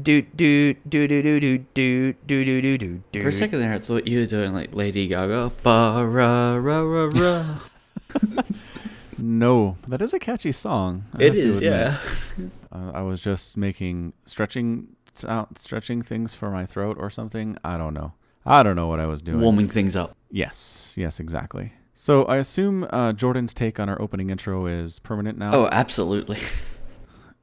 do do do do do do do do do do do do. For a second there, I thought you were doing like Lady Gaga. Ba ra ra ra ra. No, that is a catchy song. I it have to is, admit. yeah. Uh, I was just making stretching sound, stretching things for my throat or something. I don't know. I don't know what I was doing. Warming things up. Yes, yes, exactly. So I assume uh, Jordan's take on our opening intro is permanent now. Oh, absolutely.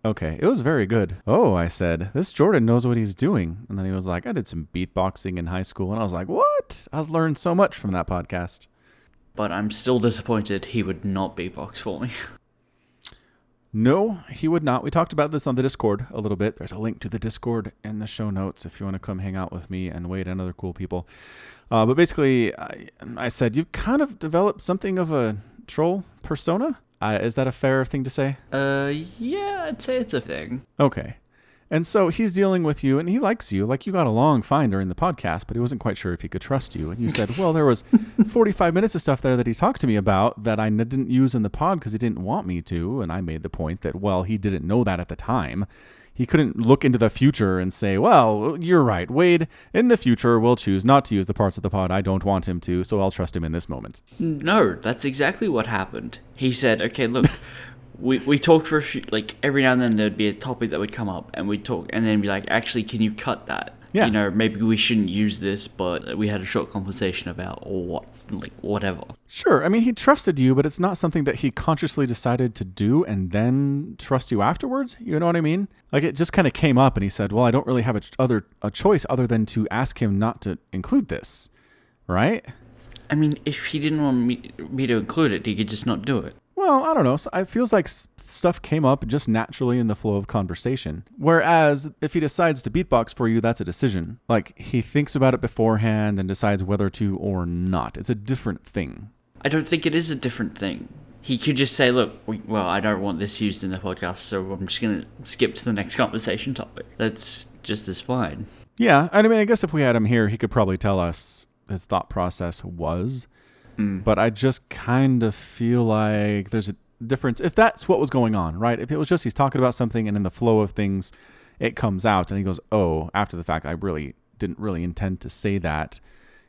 Okay, it was very good. Oh, I said, this Jordan knows what he's doing. And then he was like, I did some beatboxing in high school. And I was like, what? I've learned so much from that podcast. But I'm still disappointed he would not beatbox for me. No, he would not. We talked about this on the Discord a little bit. There's a link to the Discord in the show notes if you want to come hang out with me and Wade and other cool people. Uh, but basically, I, I said, you've kind of developed something of a troll persona. Uh, is that a fair thing to say? Uh, yeah, I'd say it's a thing. Okay. And so he's dealing with you and he likes you. Like you got along fine during the podcast, but he wasn't quite sure if he could trust you. And you said, well, there was 45 minutes of stuff there that he talked to me about that I n- didn't use in the pod because he didn't want me to. And I made the point that, well, he didn't know that at the time. He couldn't look into the future and say, well, you're right. Wade, in the future, will choose not to use the parts of the pod I don't want him to, so I'll trust him in this moment. No, that's exactly what happened. He said, okay, look, we, we talked for a few, like, every now and then there'd be a topic that would come up, and we'd talk, and then be like, actually, can you cut that? Yeah. You know, maybe we shouldn't use this, but we had a short conversation about, or what, like, whatever. Sure. I mean, he trusted you, but it's not something that he consciously decided to do and then trust you afterwards. You know what I mean? Like it just kind of came up, and he said, "Well, I don't really have a ch- other a choice other than to ask him not to include this." Right? I mean, if he didn't want me, me to include it, he could just not do it. Well, I don't know. It feels like stuff came up just naturally in the flow of conversation. Whereas if he decides to beatbox for you, that's a decision. Like he thinks about it beforehand and decides whether to or not. It's a different thing. I don't think it is a different thing. He could just say, look, we, well, I don't want this used in the podcast, so I'm just going to skip to the next conversation topic. That's just as fine. Yeah, and I mean, I guess if we had him here, he could probably tell us his thought process was. Mm. But I just kind of feel like there's a difference. If that's what was going on, right? If it was just he's talking about something and in the flow of things, it comes out and he goes, "Oh, after the fact, I really didn't really intend to say that."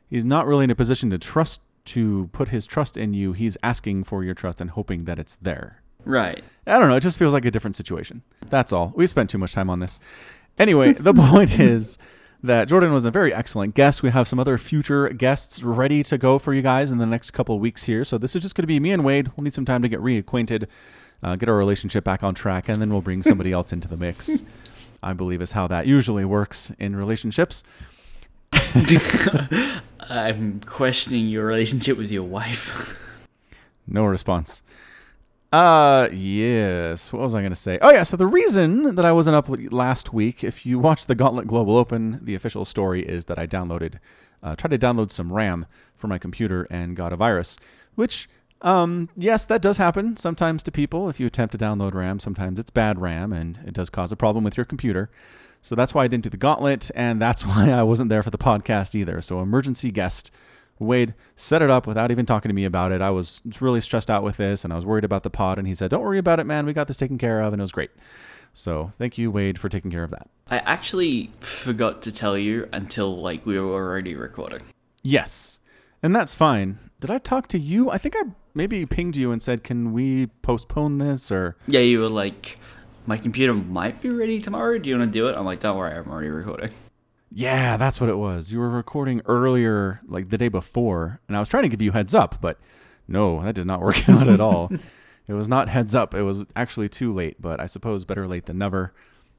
He's not really in a position to trust to put his trust in you. He's asking for your trust and hoping that it's there. Right. I don't know. It just feels like a different situation. That's all. We spent too much time on this. Anyway, the point is that Jordan was a very excellent guest. We have some other future guests ready to go for you guys in the next couple of weeks here. So this is just going to be me and Wade. We'll need some time to get reacquainted, uh, get our relationship back on track, and then we'll bring somebody else into the mix. I believe is how that usually works in relationships. I'm questioning your relationship with your wife. No response. Uh, yes. What was I going to say? Oh, yeah. So the reason that I wasn't up last week, if you watched the Gauntlet Global Open, the official story is that I downloaded, uh, tried to download some RAM for my computer and got a virus, which, um, yes, that does happen sometimes to people. If you attempt to download RAM, sometimes it's bad RAM and it does cause a problem with your computer. So that's why I didn't do the Gauntlet, and that's why I wasn't there for the podcast either. So emergency guest. Wade set it up without even talking to me about it. I was really stressed out with this and I was worried about the pod. And he said, Don't worry about it, man. We got this taken care of. And it was great. So thank you, Wade, for taking care of that. I actually forgot to tell you until like we were already recording. Yes. And that's fine. Did I talk to you? I think I maybe pinged you and said, Can we postpone this? Or, Yeah, you were like, my computer might be ready tomorrow. Do you want to do it? I'm like, don't worry, I'm already recording. Yeah, that's what it was. You were recording earlier, like the day before. And I was trying to give you heads up, but no, that did not work out at all. It was not heads up. It was actually too late, but I suppose better late than never.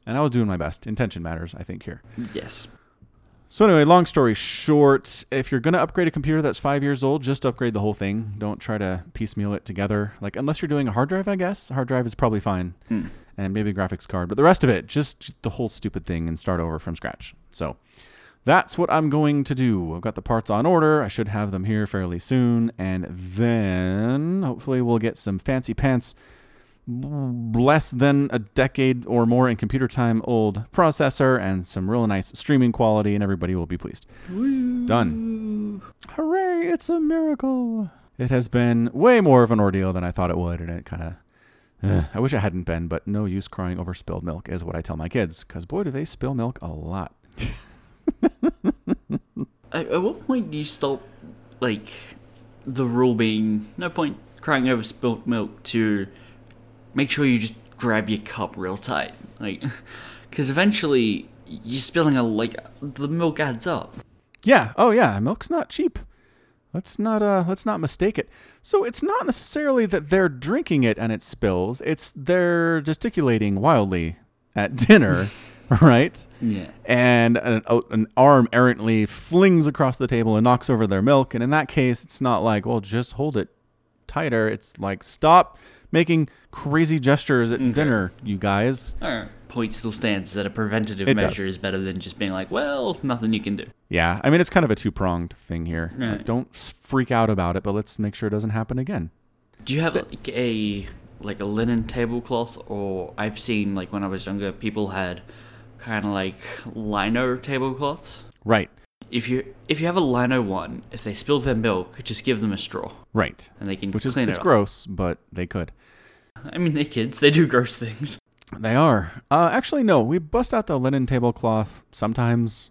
And I was doing my best. Intention matters, I think, here. Yes. So anyway, long story short, if you're going to upgrade a computer that's five years old, just upgrade the whole thing. Don't try to piecemeal it together. Like unless you're doing a hard drive, I guess a hard drive is probably fine, Hmm. and maybe a graphics card. But the rest of it, just the whole stupid thing and start over from scratch. So that's what I'm going to do. I've got the parts on order. I should have them here fairly soon, and then hopefully we'll get some fancy pants less than a decade or more in computer time old processor and some real nice streaming quality, and everybody will be pleased. Done. Hooray! It's a miracle. It has been way more of an ordeal than I thought it would, and it kind of Ugh, eh, I wish I hadn't been, but no use crying over spilled milk is what I tell my kids, because boy, do they spill milk a lot. At, at what point do you stop, like, the rule being no point crying over spilt milk to make sure you just grab your cup real tight, like, because eventually you're spilling a like the milk adds up. Yeah. Oh, yeah. Milk's not cheap. Let's not uh let's not mistake it. So it's not necessarily that they're drinking it and it spills. It's they're gesticulating wildly at dinner, right? Yeah. And an, oh, an arm errantly flings across the table and knocks over their milk. And in that case, it's not like, well, just hold it tighter. It's like, stop making crazy gestures at dinner, you guys. Our point still stands that a preventative It measure does. is better than just being like, well, nothing you can do. Yeah, I mean, it's kind of a two pronged thing here. Uh, right. Like, don't freak out about it, but let's make sure it doesn't happen again. Do you have like a like a linen tablecloth, or I've seen like when I was younger, people had kind of like lino tablecloths. Right, If you if you have a lino one, if they spill their milk, just give them a straw, right. and they can Which is clean it's it up. gross, but they could. I mean, they're kids; they do gross things. They are. Uh, actually, no. We bust out the linen tablecloth sometimes.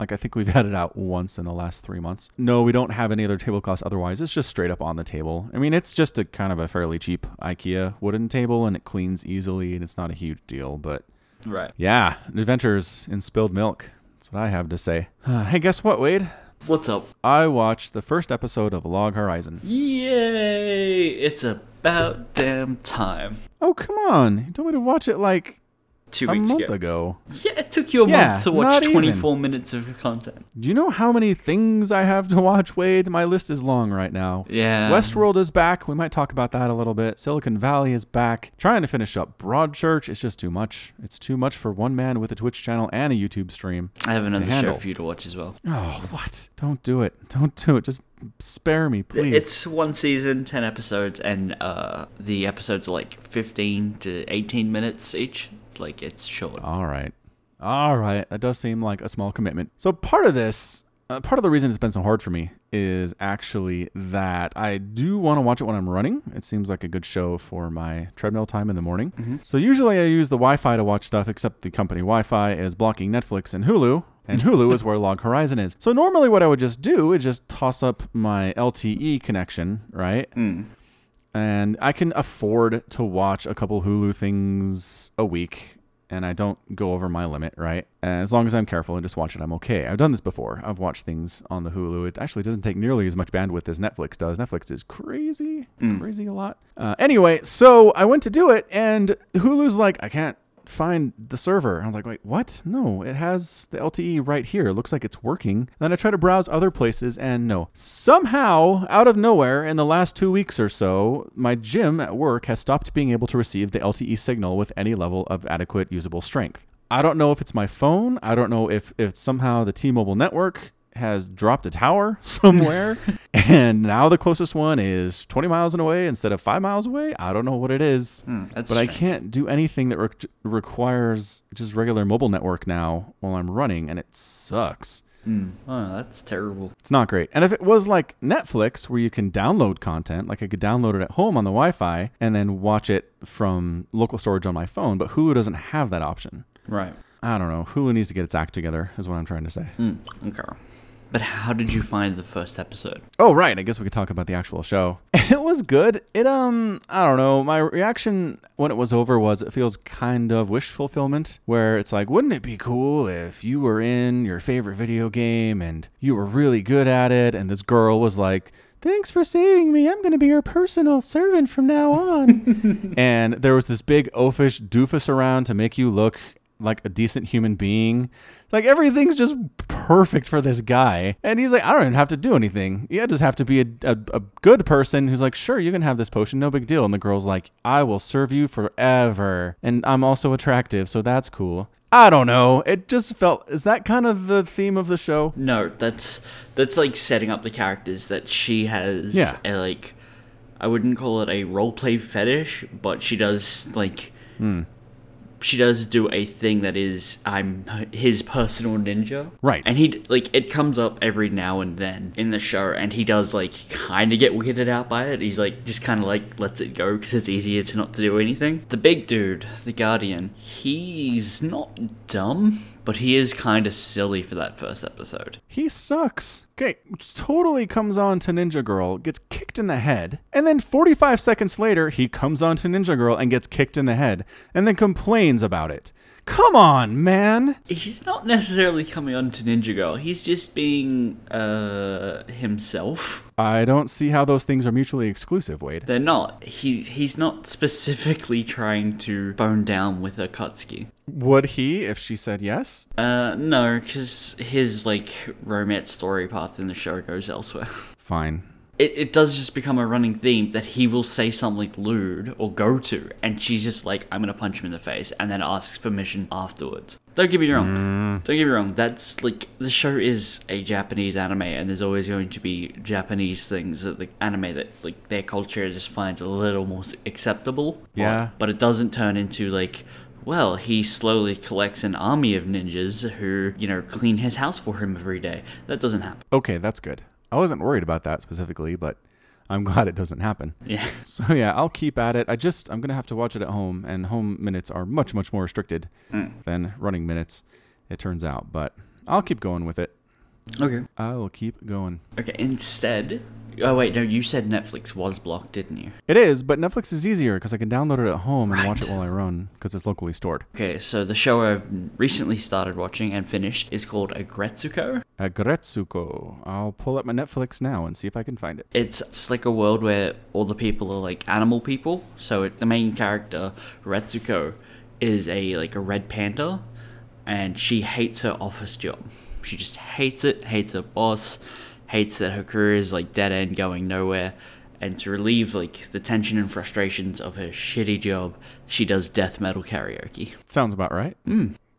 Like I think we've had it out once in the last three months. No, we don't have any other tablecloths. Otherwise, it's just straight up on the table. I mean, it's just a kind of a fairly cheap IKEA wooden table, and it cleans easily, and it's not a huge deal. But Right. yeah, adventures in spilled milk. That's what I have to say. hey, guess what, Wade? What's up? I watched the first episode of Log Horizon. Yay! It's about damn time. Oh, come on! You told me to watch it like Two a weeks month ago. ago. Yeah, it took you a Yeah, month to not watch even. 24 minutes of content. Do you know how many things I have to watch, Wade? My list is long right now. Yeah. Westworld is back. We might talk about that a little bit. Silicon Valley is back. Trying to finish up Broadchurch. It's just too much. It's too much for one man with a Twitch channel and a YouTube stream. I have another show for you to watch as well. Oh, what? Don't do it. Don't do it. Just spare me, please. It's one season, 10 episodes, and uh, the episodes are like 15 to 18 minutes each. Like, it's short. All right. All right. That does seem like a small commitment. So part of this, uh, part of the reason it's been so hard for me is actually that I do want to watch it when I'm running. It seems like a good show for my treadmill time in the morning. So usually I use the Wi-Fi to watch stuff, except the company Wi-Fi is blocking Netflix and Hulu. And Hulu is where Log Horizon is. So normally what I would just do is just toss up my LTE connection, right? Mm. And I can afford to watch a couple Hulu things a week and I don't go over my limit, right? And as long as I'm careful and just watch it, I'm okay. I've done this before. I've watched things on the Hulu. It actually doesn't take nearly as much bandwidth as Netflix does. Netflix is crazy, crazy a lot. Uh, anyway, so I went to do it and Hulu's like, I can't find the server. I was like, wait, what? No, it has the LTE right here. It looks like it's working. Then I try to browse other places and no. Somehow, out of nowhere, in the last two weeks or so, my gym at work has stopped being able to receive the LTE signal with any level of adequate usable strength. I don't know if it's my phone. I don't know if, if somehow the T Mobile network has dropped a tower somewhere and now the closest one is 20 miles away instead of 5 miles away. I don't know what it is. Hmm, But I can't do anything that re- requires just regular mobile network now while I'm running, and it sucks. Hmm. Oh, that's terrible. It's not great. And if it was like Netflix, where you can download content, like I could download it at home on the Wi Fi and then watch it from local storage on my phone, but Hulu doesn't have that option. Right. I don't know. Hulu needs to get its act together, is what I'm trying to say. Mm, okay. But how did you find the first episode? Oh right, I guess we could talk about the actual show. It was good. It um I don't know. My reaction when it was over was it feels kind of wish fulfillment where it's like wouldn't it be cool if you were in your favorite video game and you were really good at it and this girl was like Thanks for saving me. I'm going to be your personal servant from now on. and there was this big oafish doofus around to make you look like a decent human being. Like everything's just perfect for this guy. And he's like, I don't even have to do anything. You just have to be a, a, a good person who's like, sure, you can have this potion, no big deal. And the girl's like, I will serve you forever. And I'm also attractive, so that's cool. I don't know. It just felt is that kind of the theme of the show? No, that's that's like setting up the characters that she has. Yeah. A, like, I wouldn't call it a role play fetish, but she does like. Hmm. She does do a thing that is I'm his personal ninja. Right. And he like it comes up every now and then in the show, and he does like kind of get weirded out by it. He's like just kind of like lets it go because it's easier to not to do anything. The big dude, the Guardian, he's not dumb, but he is kind of silly for that first episode. He sucks. Okay, totally comes on to Ninja Girl, gets kicked in the head, and then 45 seconds later, he comes on to Ninja Girl and gets kicked in the head, and then complains about it. Come on, man. He's not necessarily coming on to Ninja Girl. He's just being uh himself. I don't see how those things are mutually exclusive, Wade. They're not. He he's not specifically trying to bone down with Akatsuki. Would he if she said yes? Uh, no, because his like romance story path in the show goes elsewhere. Fine. It, it does just become a running theme that he will say something lewd or go to, and she's just like, I'm gonna punch him in the face, and then asks permission afterwards. Don't get me wrong. Mm. Don't get me wrong. That's like the show is a Japanese anime, and there's always going to be Japanese things that the anime that like their culture just finds a little more acceptable. Yeah. But it doesn't turn into like well, he slowly collects an army of ninjas who, you know, clean his house for him every day. That doesn't happen. Okay, that's good. I wasn't worried about that specifically, but I'm glad it doesn't happen. Yeah. So yeah, I'll keep at it. I just I'm gonna have to watch it at home, and home minutes are much much more restricted mm. than running minutes. It turns out, but I'll keep going with it. Okay. I will keep going. Okay, instead. Oh, wait, no, you said Netflix was blocked, didn't you? It is, but Netflix is easier because I can download it at home and watch it while I run because it's locally stored. Okay, so the show I've recently started watching and finished is called Aggretsuko. Aggretsuko. I'll pull up my Netflix now and see if I can find it. It's, it's like a world where all the people are like animal people. So it, the main character, Retsuko, is a like a red panda, and she hates her office job. She just hates it, hates her boss, hates that her career is like dead end going nowhere. And to relieve like the tension and frustrations of her shitty job, she does death metal karaoke. Sounds about right.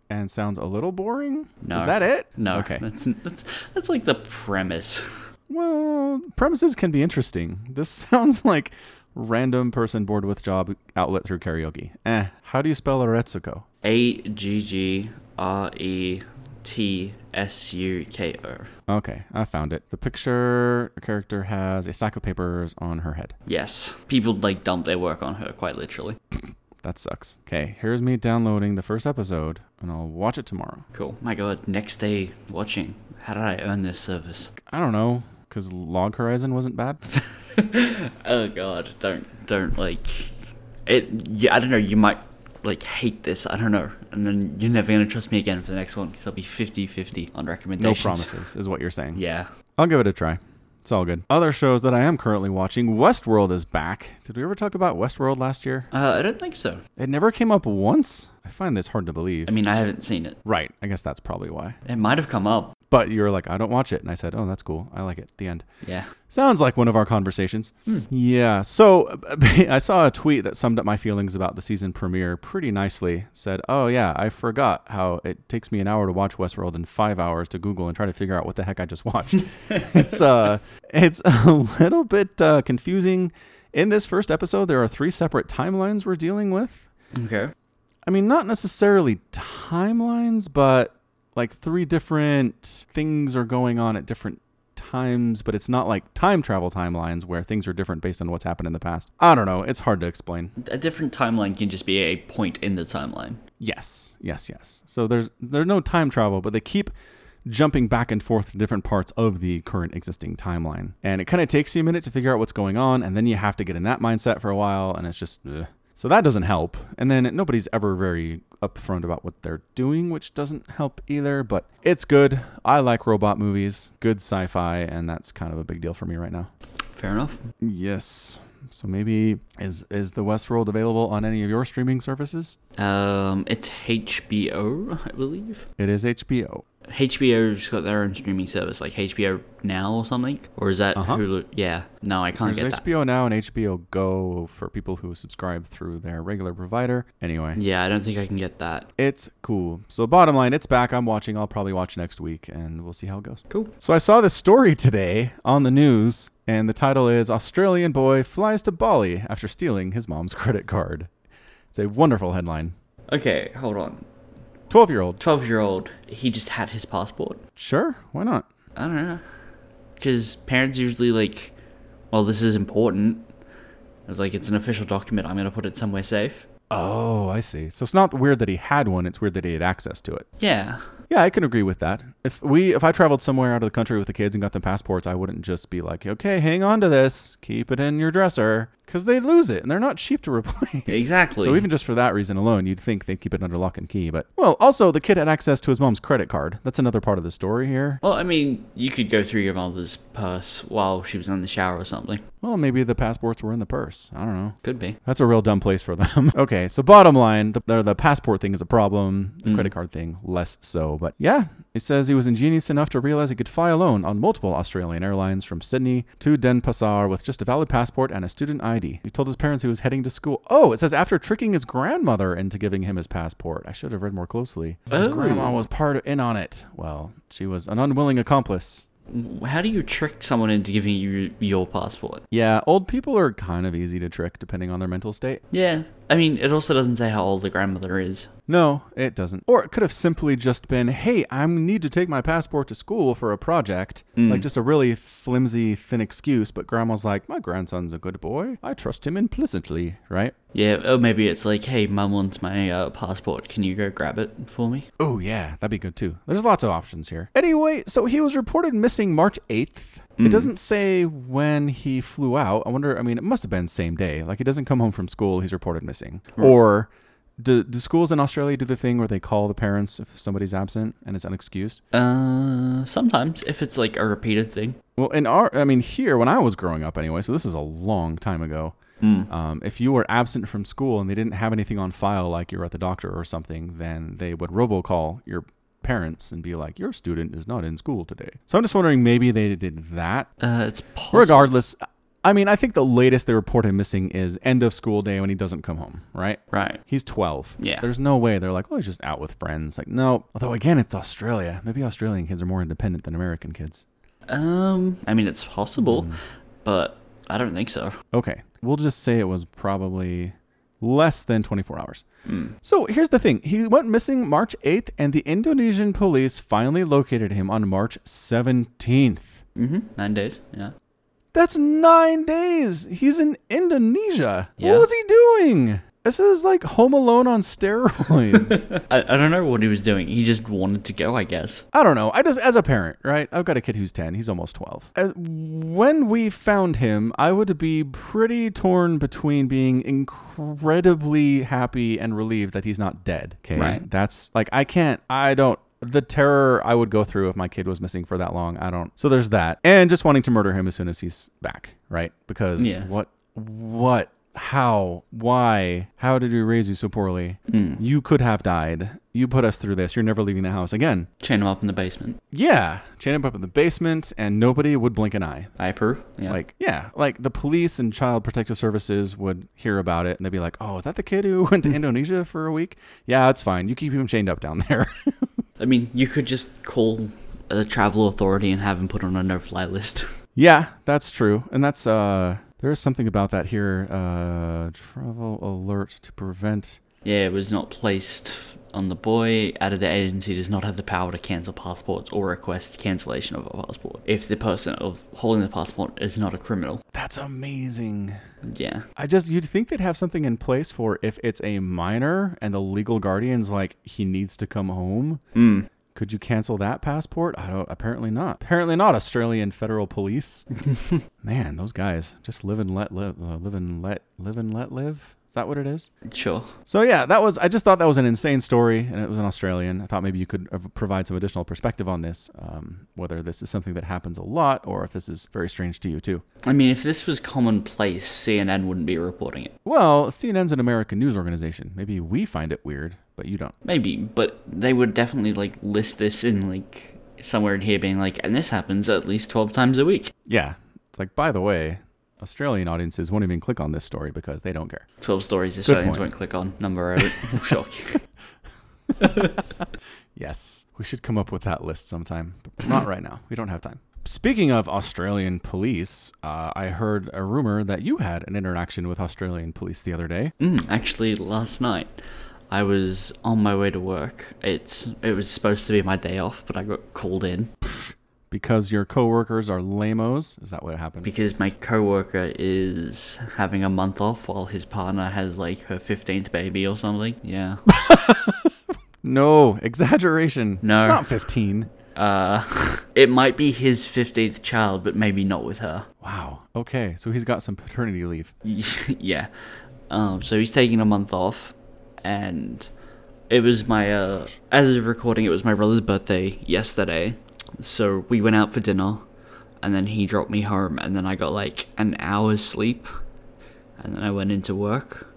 And sounds a little boring. No. Is that it? No, Okay. that's that's that's like the premise. Well, premises can be interesting. This sounds like random person bored with job outlet through karaoke. Eh. How do you spell Aggretsuko? A G G R E T S U K O. Okay, I found it. The picture character has a stack of papers on her head. Yes, people like dump their work on her, quite literally. That sucks. Okay, here's me downloading the first episode, and I'll watch it tomorrow. Cool. My God, next day watching. How did I earn this service? I don't know, because Log Horizon wasn't bad. Oh God, don't don't like it. Yeah, I don't know. You might like hate this. I don't know, and then you're never gonna trust me again for the next one because I'll be 50-50 on recommendations. No promises, is what you're saying. Yeah. I'll give it a try. It's all good. Other shows that I am currently watching Westworld is back. Did we ever talk about Westworld last year? Uh, I don't think so. It never came up once. I find this hard to believe. I mean, I haven't seen it. right. I guess that's probably why. It might have come up. But you were like, I don't watch it. And I said, oh, that's cool. I like it. The end. Yeah. Sounds like one of our conversations. Yeah. So I saw a tweet that summed up my feelings about the season premiere pretty nicely. Said, "Oh yeah, I forgot how it takes me an hour to watch Westworld and five hours to Google and try to figure out what the heck I just watched." it's uh, it's a little bit uh, confusing. In this first episode, there are three separate timelines we're dealing with. Okay. I mean, not necessarily timelines, but like three different things are going on at different times, but it's not like time travel timelines where things are different based on what's happened in the past. I don't know. It's hard to explain. A different timeline can just be a point in the timeline. Yes, yes, yes. So there's there's no time travel, but they keep jumping back and forth to different parts of the current existing timeline. And it kind of takes you a minute to figure out what's going on, and then you have to get in that mindset for a while, and it's just ugh. so that doesn't help. And then nobody's ever very upfront about what they're doing, which doesn't help either, but it's good. I like robot movies, good sci-fi, and that's kind of a big deal for me right now. Fair enough. Yes. So maybe is is the Westworld available on any of your streaming services? Um, it's HBO, I believe. It is HBO. HBO's got their own streaming service, like HBO Now or something, or is that Uh-huh. Hulu? Yeah, no, I can't There's get that. HBO Now and HBO Go for people who subscribe through their regular provider. Anyway, Yeah, I don't think I can get that. it's cool. So bottom line, it's back. I'm watching. I'll probably watch next week, and we'll see how it goes. Cool. So I saw this story today on the news, and the title is "Australian Boy Flies to Bali After Stealing His Mom's Credit Card." It's a wonderful headline. Okay, hold on. 12 year old. 12 year old, he just had his passport. Sure, why not? I don't know. Because parents usually, like, well, this is important. It's like, it's an official document. I'm going to put it somewhere safe. Oh, I see. So it's not weird that he had one, it's weird that he had access to it. Yeah. Yeah, I can agree with that. If we if I traveled somewhere out of the country with the kids and got them passports, I wouldn't just be like, "Okay, hang on to this. Keep it in your dresser." Cuz they lose it and they're not cheap to replace. Exactly. So even just for that reason alone, you'd think they'd keep it under lock and key. But well, also the kid had access to his mom's credit card. That's another part of the story here. Well, I mean, you could go through your mother's purse while she was in the shower or something. Well, maybe the passports were in the purse. I don't know. Could be. That's a real dumb place for them. okay, so bottom line, the, the, passport thing is a problem. The mm. credit card thing, less so. But yeah, it says he was ingenious enough to realize he could fly alone on multiple Australian airlines from Sydney to Denpasar with just a valid passport and a student ID. He told his parents he was heading to school. Oh, it says after tricking his grandmother into giving him his passport. I should have read more closely. His Oh. grandma was part of, in on it. Well, she was an unwilling accomplice. How do you trick someone into giving you your passport? Yeah, old people are kind of easy to trick depending on their mental state. Yeah. I mean, it also doesn't say how old the grandmother is. No, it doesn't. Or it could have simply just been, hey, I need to take my passport to school for a project. Like just a really flimsy, thin excuse, but grandma's like, my grandson's a good boy. I trust him implicitly, right? Yeah, or maybe it's like, hey, mum wants my uh, passport. Can you go grab it for me? Oh, yeah, that'd be good too. There's lots of options here. Anyway, so he was reported missing March 8th. It doesn't say when he flew out. I wonder, I mean, it must have been same day. Like, he doesn't come home from school, he's reported missing. Or do, do schools in Australia do the thing where they call the parents if somebody's absent and it's unexcused? Uh, sometimes if it's like a repeated thing. Well, in our, I mean, here when I was growing up, anyway. So this is a long time ago. Um, if you were absent from school and they didn't have anything on file, like you were at the doctor or something, then they would robocall your parents and be like, "Your student is not in school today." So I'm just wondering, maybe they did that. Uh, it's possible. Regardless, I mean, I think the latest they report him missing is end of school day when he doesn't come home. Right? Right. He's 12. Yeah. There's no way they're like, oh, he's just out with friends. Like, no. Although, again, it's Australia. Maybe Australian kids are more independent than American kids. Um, I mean, it's possible, but I don't think so. Okay. We'll just say it was probably less than 24 hours. So here's the thing he went missing March 8th, and the Indonesian police finally located him on March 17th. Mm-hmm. Nine days. Yeah. That's nine days. He's in Indonesia. Yeah. What was he doing? This is like Home Alone on steroids. I, I don't know what he was doing. He just wanted to go, I guess. I don't know. I just, as a parent, right? I've got a kid who's 10. He's almost 12. As, when we found him, I would be pretty torn between being incredibly happy and relieved that he's not dead. Okay. Right. That's like, I can't, I don't. The terror I would go through if my kid was missing for that long, I don't. So there's that. And just wanting to murder him as soon as he's back, right? Because Yeah. what, what, how, why, how did we raise you so poorly? You could have died. You put us through this. You're never leaving the house again. Chain him up in the basement. Yeah, chain him up in the basement, and nobody would blink an eye. I approve. Yeah. Like, yeah, like the police and child protective services would hear about it, and they'd be like, "Oh, is that the kid who went to Indonesia for a week? Yeah, it's fine. You keep him chained up down there." I mean, you could just call the travel authority and have him put on a no-fly list. yeah, that's true, and that's uh, there is something about that here. Uh, travel alert to prevent. yeah, it was not placed on the boy. Out of the agency does not have the power to cancel passports or request cancellation of a passport if the person of holding the passport is not a criminal. That's amazing. Yeah. I just you'd think they'd have something in place for if it's a minor and the legal guardian's like he needs to come home. Mm. Could you cancel that passport? I don't. Apparently not. Apparently not. Australian Federal Police. Man, those guys just live and let live. Uh, live and let live and let live. Is that what it is? Sure. So yeah, that was. I just thought that was an insane story, and it was an Australian. I thought maybe you could uh, provide some additional perspective on this, um, whether this is something that happens a lot or if this is very strange to you too. I mean, if this was commonplace, CNN wouldn't be reporting it. Well, CNN's an American news organization. Maybe we find it weird, but you don't. Maybe, but they would definitely like list this in like somewhere in here being like, and this happens at least 12 times a week. Yeah, it's like by the way, Australian audiences won't even click on this story because they don't care. 12 stories Australians won't click on. Number eight will shock you. Yes, we should come up with that list sometime, but not right now. We don't have time. Speaking of Australian police, uh, I heard a rumor that you had an interaction with Australian police the other day. Mm, actually, last night I was on my way to work. It's it was supposed to be my day off, but I got called in Because your coworkers are lamos? Is that what happened? because my coworker is having a month off while his partner has like her 15th baby or something. Yeah. no, exaggeration. No. It's not 15. Uh it might be his 15th child, but maybe not with her. Wow. Okay, so he's got some paternity leave. yeah. Um, so he's taking a month off, and it was my uh, as of recording, it was my brother's birthday yesterday. So we went out for dinner, and then he dropped me home, and then I got like an hour's sleep, and then I went into work.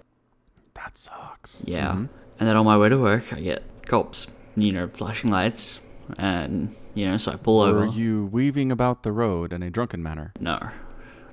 That sucks. Yeah, Mhm. and then on my way to work, I get cops, you know, flashing lights, and you know, so I pull over. Were you weaving about the road in a drunken manner? No,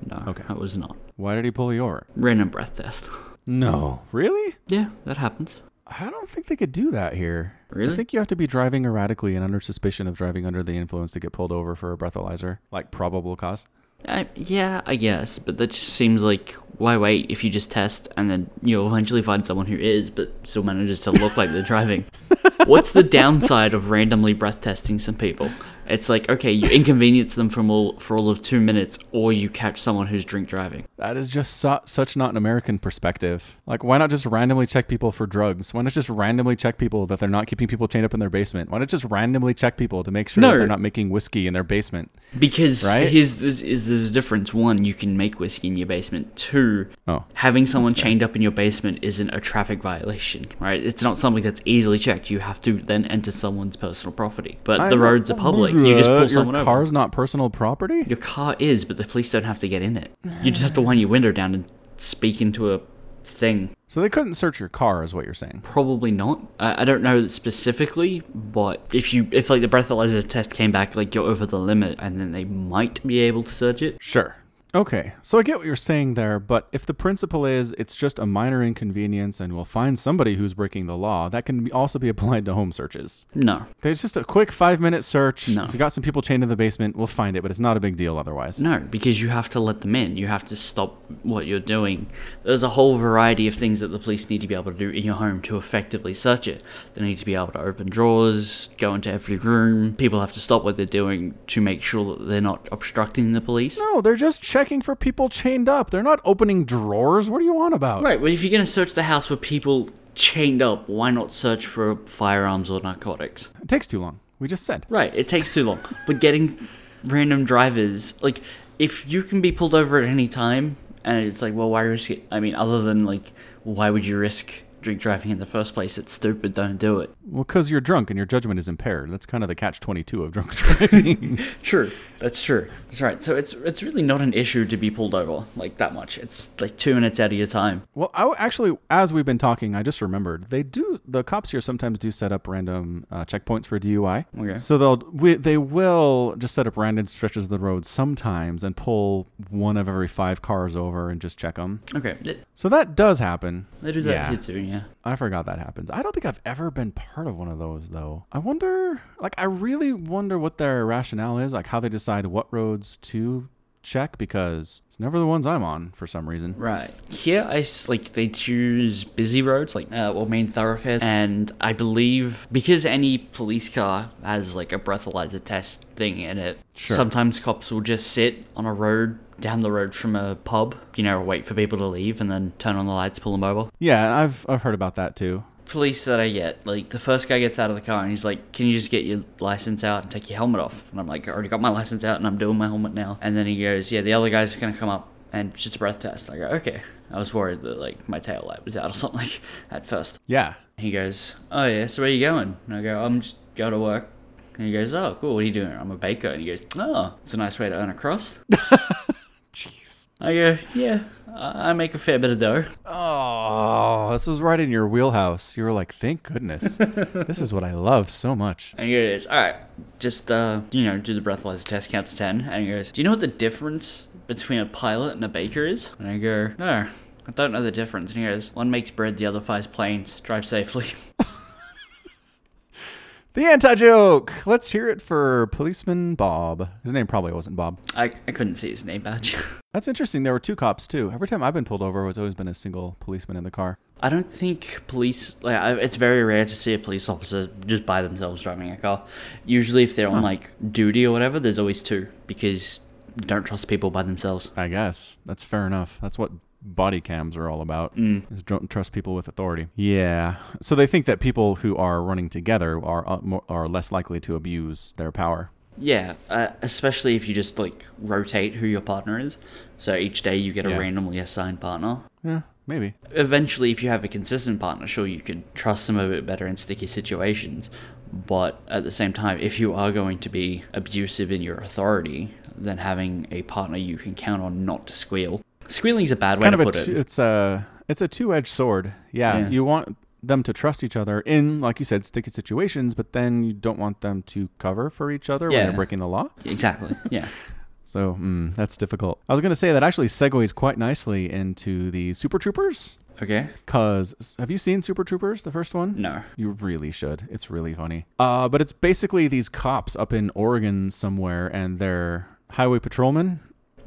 no, Okay. I was not. Why did he pull you over? Random breath test. No. Really? yeah, that happens. I don't think they could do that here. Really? I think you have to be driving erratically and under suspicion of driving under the influence to get pulled over for a breathalyzer, like probable cause. I, yeah, I guess, but that just seems like why wait if you just test and then you'll eventually find someone who is, but still manages to look like they're driving. What's the downside of randomly breath testing some people? It's like okay, you inconvenience them from all for all of two minutes, or you catch someone who's drink driving. That is just su- such not an American perspective. Like, why not just randomly check people for drugs? Why not just randomly check people that they're not keeping people chained up in their basement? Why not just randomly check people to make sure No. that they're not making whiskey in their basement? Because Right? here's this is there's a difference. One, you can make whiskey in your basement. Two, Oh, having someone chained up in your basement isn't a traffic violation, right? It's not something that's easily checked. You have to then enter someone's personal property. But the roads are public. You just Uh, pull someone Your over. car's not personal property? Your car is, but the police don't have to get in it. You just have to wind your window down and speak into a thing. So they couldn't search your car, is what you're saying. Probably not. I, I don't know specifically, but if you if like the breathalyzer test came back like you're over the limit, and then they might be able to search it. Sure. Okay, so I get what you're saying there, but if the principle is it's just a minor inconvenience and we'll find somebody who's breaking the law, that can also be applied to home searches. No, It's just a quick five minute search. No. If you got some people chained in the basement, we'll find it, but it's not a big deal otherwise. No, because you have to let them in. You have to stop what you're doing. There's a whole variety of things that the police need to be able to do in your home to effectively search it. They need to be able to open drawers, go into every room. People have to stop what they're doing to make sure that they're not obstructing the police. No, they're just checking for people chained up. They're not opening drawers. What do you want about? Right, well, if you're going to search the house for people chained up, why not search for firearms or narcotics? It takes too long. We just said. Right, it takes too long. but getting random drivers, like, if you can be pulled over at any time, and it's like, well, why risk it? I mean, other than, like, why would you risk drink driving in the first place? It's stupid, don't do it. Well, because you're drunk and your judgment is impaired. That's kind of the catch 22 of drunk driving. True, that's true. That's right. So it's it's really not an issue to be pulled over, like, that much. It's, like, two minutes out of your time. well, I w- actually, as we've been talking, I just remembered they do. The cops here sometimes do set up random uh, checkpoints for DUI. Okay. So they'll we, they will just set up random stretches of the road sometimes and pull one of every five cars over and just check them. Okay, So that does happen. they do that Yeah. here too, yeah. I forgot that happens. I don't think I've ever been part of one of those though. I wonder, like, I really wonder what their rationale is, like how they decide what roads to check because it's never the ones I'm on for some reason. Right. Here, I like they choose busy roads, like uh, or main thoroughfares, and I believe because any police car has like a breathalyzer test thing in it, Sure. sometimes cops will just sit on a road down the road from a pub, you know, wait for people to leave, and then turn on the lights, pull them over. Yeah, I've I've heard about that too. Police that I get, like the first guy gets out of the car and he's like, "Can you just get your license out and take your helmet off?" And I'm like, "I already got my license out and I'm doing my helmet now." And then he goes, "Yeah, the other guy's gonna come up and just a breath test." I go, "Okay." I was worried that like my tail light was out or something like, at first. Yeah. He goes, "Oh yeah, so where you going?" And I go, "I'm just going to work." And he goes, "Oh, cool. What are you doing?" I'm a baker. And he goes, "Oh, it's a nice way to earn a crust." Jeez. I go, "Yeah, I make a fair bit of dough." Oh, this was right in your wheelhouse. You were like, thank goodness. this is what I love so much. And he goes, "All right, just uh, you know, do the breathalyzer test, count to ten. And he goes, "Do you know what the difference between a pilot and a baker is?" And I go, "No." I don't know the difference. And he goes, one makes bread, the other flies planes. Drive safely. The anti joke. Let's hear it for policeman Bob. His name probably wasn't Bob. I, I couldn't see his name badge. That's interesting. There were two cops too. Every time I've been pulled over, it's always been a single policeman in the car. I don't think police like it's very rare to see a police officer just by themselves driving a car. Usually, if they're on like duty or whatever, there's always two because you don't trust people by themselves. I guess that's fair enough. That's what body cams are all about. Mm. Is don't trust people with authority. Yeah. So they think that people who are running together are uh, more, are less likely to abuse their power. Yeah, uh, especially if you just like rotate who your partner is. So each day you get a Yeah. randomly assigned partner. Yeah, maybe. Eventually, if you have a consistent partner, sure you could trust them a bit better in sticky situations. But at the same time, if you are going to be abusive in your authority, then having a partner you can count on not to squeal. Squealing's a bad way kind to of a put two, it. it's a it's a two-edged sword. Yeah, Yeah. you want them to trust each other in like you said sticky situations, but then you don't want them to cover for each other when they're breaking the law. Exactly. Yeah. So mm, that's difficult. I was going to say that actually segues quite nicely into the Super Troopers. Okay. Cause have you seen Super Troopers, the first one? No. You really should. It's really funny. Uh, but it's basically these cops up in Oregon somewhere, and they're highway patrolmen.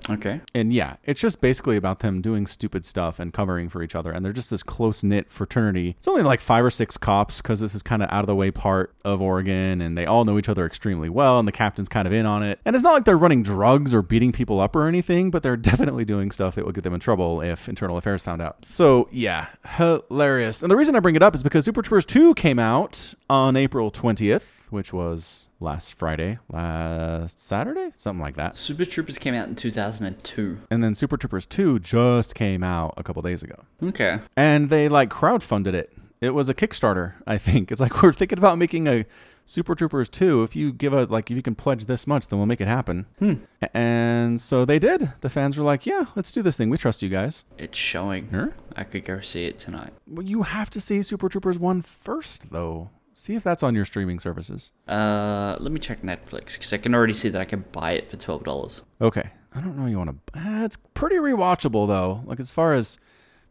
Okay. And yeah, it's just basically about them doing stupid stuff and covering for each other. And they're just this close knit fraternity. It's only like five or six cops because this is kind of out of the way part of Oregon and they all know each other extremely well. And the captain's kind of in on it. And it's not like they're running drugs or beating people up or anything, but they're definitely doing stuff that would get them in trouble if internal affairs found out. So yeah, hilarious. And the reason I bring it up is because Super Troopers 2 came out on April 20th, which was last Friday, last Saturday, something like that. Super Troopers came out in 2002. And then Super Troopers 2 just came out a couple days ago. Okay. And they like crowdfunded it. It was a Kickstarter, I think. It's like we're thinking about making a Super Troopers 2. If you give a like if you can pledge this much, then we'll make it happen. Hmm. And so they did. The fans were like, "Yeah, let's do this thing. We trust you guys." It's showing. Sure. I could go see it tonight. Well, you have to see Super Troopers 1 first though. See if that's on your streaming services. Uh, let me check Netflix because I can already see that I can buy it for twelve dollars. Okay. I don't know you want to uh, it's pretty rewatchable though. Like as far as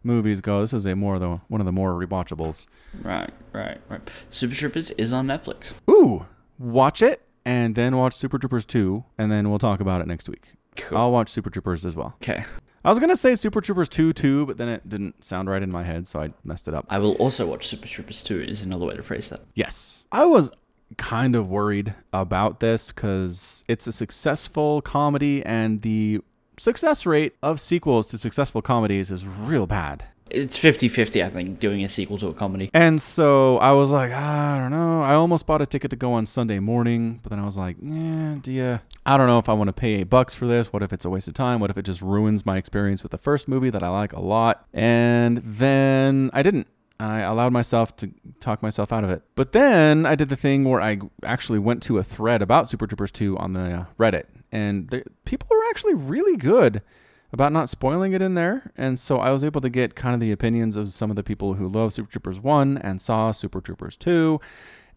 movies go, this is a more of the one of the more rewatchables. Right, right, right. Super Troopers is on Netflix. Ooh, watch it and then watch Super Troopers 2 and then we'll talk about it next week. Cool. I'll watch Super Troopers as well. Okay. I was going to say Super Troopers 2 too, but then it didn't sound right in my head, so I messed it up. I will also watch Super Troopers 2 is another way to phrase that. Yes. I was kind of worried about this cuz it's a successful comedy and the success rate of sequels to successful comedies is real bad. It's 50-50, I think, doing a sequel to a comedy. And so I was like, ah, I don't know. I almost bought a ticket to go on Sunday morning, but then I was like, yeah, you? I don't know if I want to pay eight bucks for this. What if it's a waste of time? What if it just ruins my experience with the first movie that I like a lot? And then I didn't. And I allowed myself to talk myself out of it. But then I did the thing where I actually went to a thread about Super Troopers 2 on the uh, Reddit. And there, people are actually really good about not spoiling it in there. And so I was able to get kind of the opinions of some of the people who love Super Troopers 1 and saw Super Troopers 2.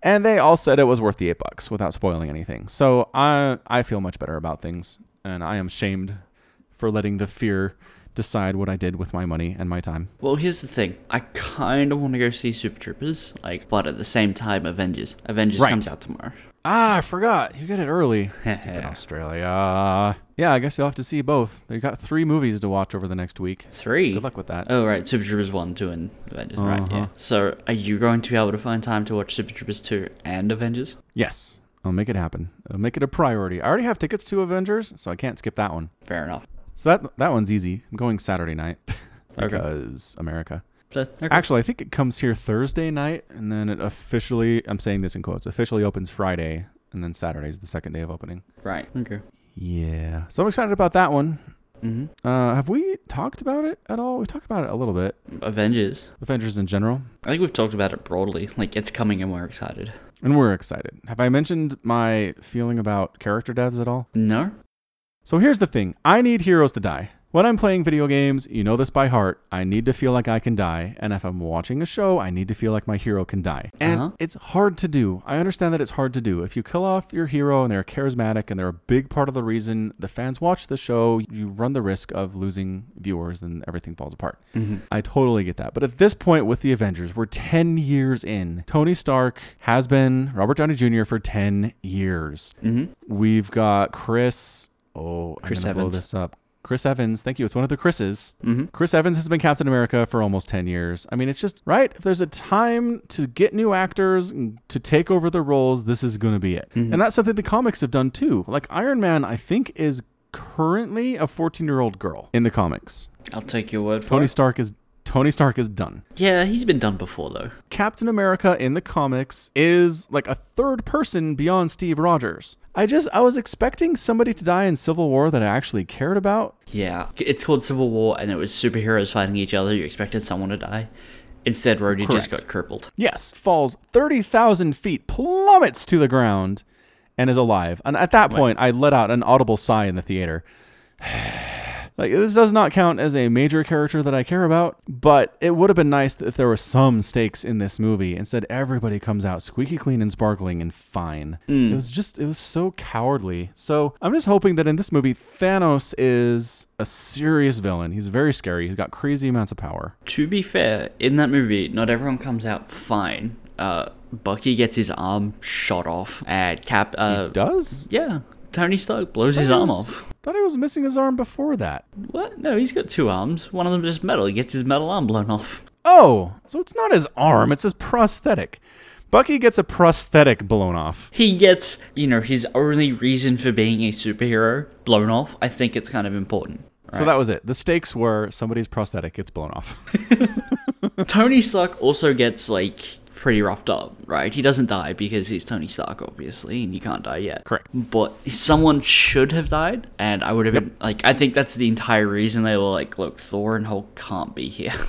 And they all said it was worth the eight bucks without spoiling anything. So I I feel much better about things. And I am shamed for letting the fear decide what I did with my money and my time. Well, here's the thing. I kind of want to go see Super Troopers, like, but at the same time, Avengers. Avengers Right. comes out tomorrow. Ah, I forgot. You get it early. Stupid Australia. Yeah, I guess you'll have to see both. You got three movies to watch over the next week. Three. Good luck with that. Oh right, Super Troopers one, two, and Avengers. Right, yeah. Uh-huh. So, are you going to be able to find time to watch Super Troopers two and Avengers? Yes, I'll make it happen. I'll make it a priority. I already have tickets to Avengers, so I can't skip that one. Fair enough. So that that one's easy. I'm going Saturday night Okay. because America. So. Actually, I think it comes here Thursday night, and then it officially. I'm saying this in quotes. Officially opens Friday, and then Saturday is the second day of opening. right. Okay. Yeah, so I'm excited about that one. Mm-hmm. Uh, have we talked about it at all? We talked about it a little bit. Avengers. Avengers in general, I think we've talked about it broadly. Like it's coming, and we're excited. and we're excited. Have I mentioned my feeling about character deaths at all? No. So here's the thing I need heroes to die. When I'm playing video games, you know this by heart, I need to feel like I can die. And if I'm watching a show, I need to feel like my hero can die. And Uh-huh. it's hard to do. I understand that it's hard to do. If you kill off your hero and they're charismatic and they're a big part of the reason the fans watch the show, you run the risk of losing viewers and everything falls apart. I totally get that. But at this point with the Avengers, we're 10 years in. Tony Stark has been Robert Downey Jr. for 10 years. We've got Chris. Oh, Chris I'm gonna blow Evans. this up. Chris Evans, thank you. It's one of the Chris's. Mm-hmm. Chris Evans has been Captain America for almost 10 years. I mean, it's just, right? If there's a time to get new actors to take over the roles, this is going to be it. Mm-hmm. And that's something the comics have done too. Like Iron Man, I think, is currently a 14 year old girl in the comics. I'll take your word for Tony it. Tony Stark is. Tony Stark is done. Yeah, he's been done before though. Captain America in the comics is like a third person beyond Steve Rogers. I just I was expecting somebody to die in Civil War that I actually cared about. Yeah, it's called Civil War, and it was superheroes fighting each other. You expected someone to die. Instead, Rhodey just got crippled. Yes, falls 30,000 feet, plummets to the ground, and is alive. And at that point, I let out an audible sigh in the theater. like, this does not count as a major character that I care about, but it would have been nice if there were some stakes in this movie. Instead, everybody comes out squeaky clean and sparkling and fine. It was just, it was so cowardly. So I'm just hoping that in this movie, Thanos is a serious villain. He's very scary. He's got crazy amounts of power. To be fair, in that movie, not everyone comes out fine. Uh, Bucky gets his arm shot off, at Cap. Uh, Does? yeah, Tony Stark blows his arm off. Thought he was missing his arm before that. What? No, he's got two arms. One of them just metal. He gets his metal arm blown off. Oh, so it's not his arm, it's his prosthetic. Bucky gets a prosthetic blown off. He gets, you know, his only reason for being a superhero blown off. I think it's kind of important. So that was it. The stakes were somebody's prosthetic gets blown off. Tony Stark also gets like pretty roughed up, right? He doesn't die because he's Tony Stark, obviously, and you can't die yet. Correct. But someone should have died, and I would have been like, I think that's the entire reason they were like, look, Thor and Hulk can't be here.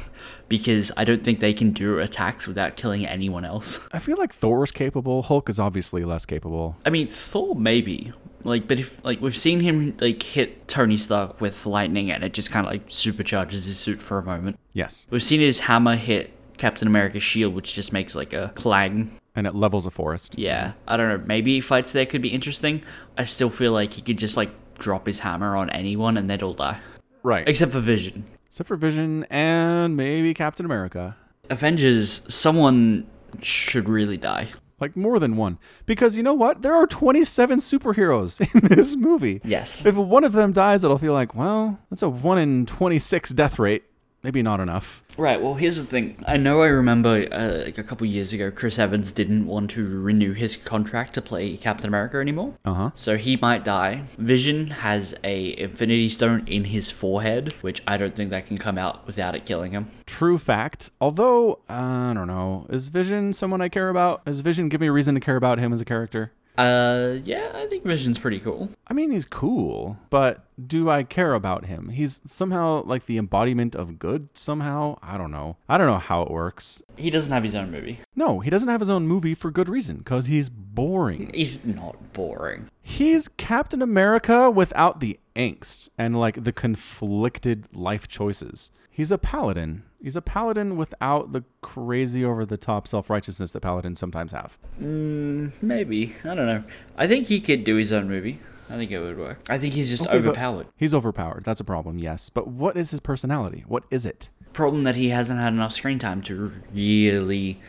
Because I don't think they can do attacks without killing anyone else. I feel like Thor is capable. Hulk is obviously less capable. I mean, Thor maybe, like, but if like we've seen him like hit Tony Stark with lightning, and it just kind of like supercharges his suit for a moment. Yes. We've seen his hammer hit Captain America's shield, which just makes like a clang. And it levels a forest. Yeah, I don't know. Maybe fights there could be interesting. I still feel like he could just like drop his hammer on anyone and they'd all die, Right. except for Vision. Except for Vision and maybe Captain America. Avengers, someone should really die. Like more than one. Because you know what? There are 27 superheroes in this movie. Yes. If one of them dies, it'll feel like, well, that's a 1 in 26 death rate. Maybe not enough. Right. Well, here's the thing. I know I remember uh, like a couple years ago, Chris Evans didn't want to renew his contract to play Captain America anymore. Uh huh. So he might die. Vision has a Infinity Stone in his forehead, which I don't think that can come out without it killing him. True fact. Although, I don't know. Is Vision someone I care about? Does Vision give me a reason to care about him as a character? Uh, yeah, I think Vision's pretty cool. I mean, he's cool, but do I care about him? He's somehow like the embodiment of good, somehow. I don't know. I don't know how it works. He doesn't have his own movie. No, he doesn't have his own movie for good reason, because he's boring. He's not boring. He's Captain America without the angst and like the conflicted life choices. He's a paladin. He's a paladin without the crazy over the top self righteousness that paladins sometimes have. Mm, maybe. I don't know. I think he could do his own movie. I think it would work. I think he's just Okay, overpowered. He's overpowered. That's a problem, yes. But what is his personality? What is it? Problem that he hasn't had enough screen time to really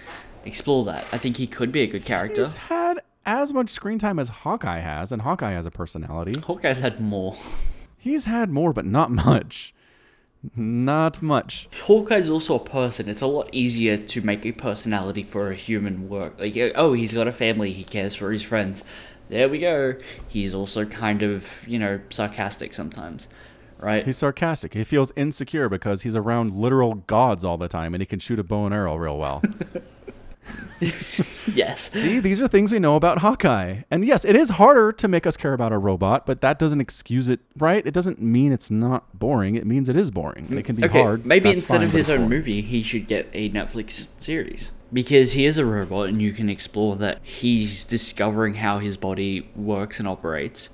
explore that. I think he could be a good character. He's had as much screen time as Hawkeye has, and Hawkeye has a personality. Hawkeye's had more. He's had more, but not much. Not much. Hawkeye's also a person. It's a lot easier to make a personality for a human work. Like, oh, he's got a family. He cares for his friends. There we go. He's also kind of, you know, sarcastic sometimes, right? He's sarcastic. He feels insecure because he's around literal gods all the time and he can shoot a bow and arrow real well. yes. See, these are things we know about Hawkeye. And yes, it is harder to make us care about a robot, but that doesn't excuse it, right? It doesn't mean it's not boring. It means it is boring. And it can be Okay, hard. maybe instead fine, of his own boring. movie, he should get a Netflix series. Because he is a robot and you can explore that he's discovering how his body works and operates.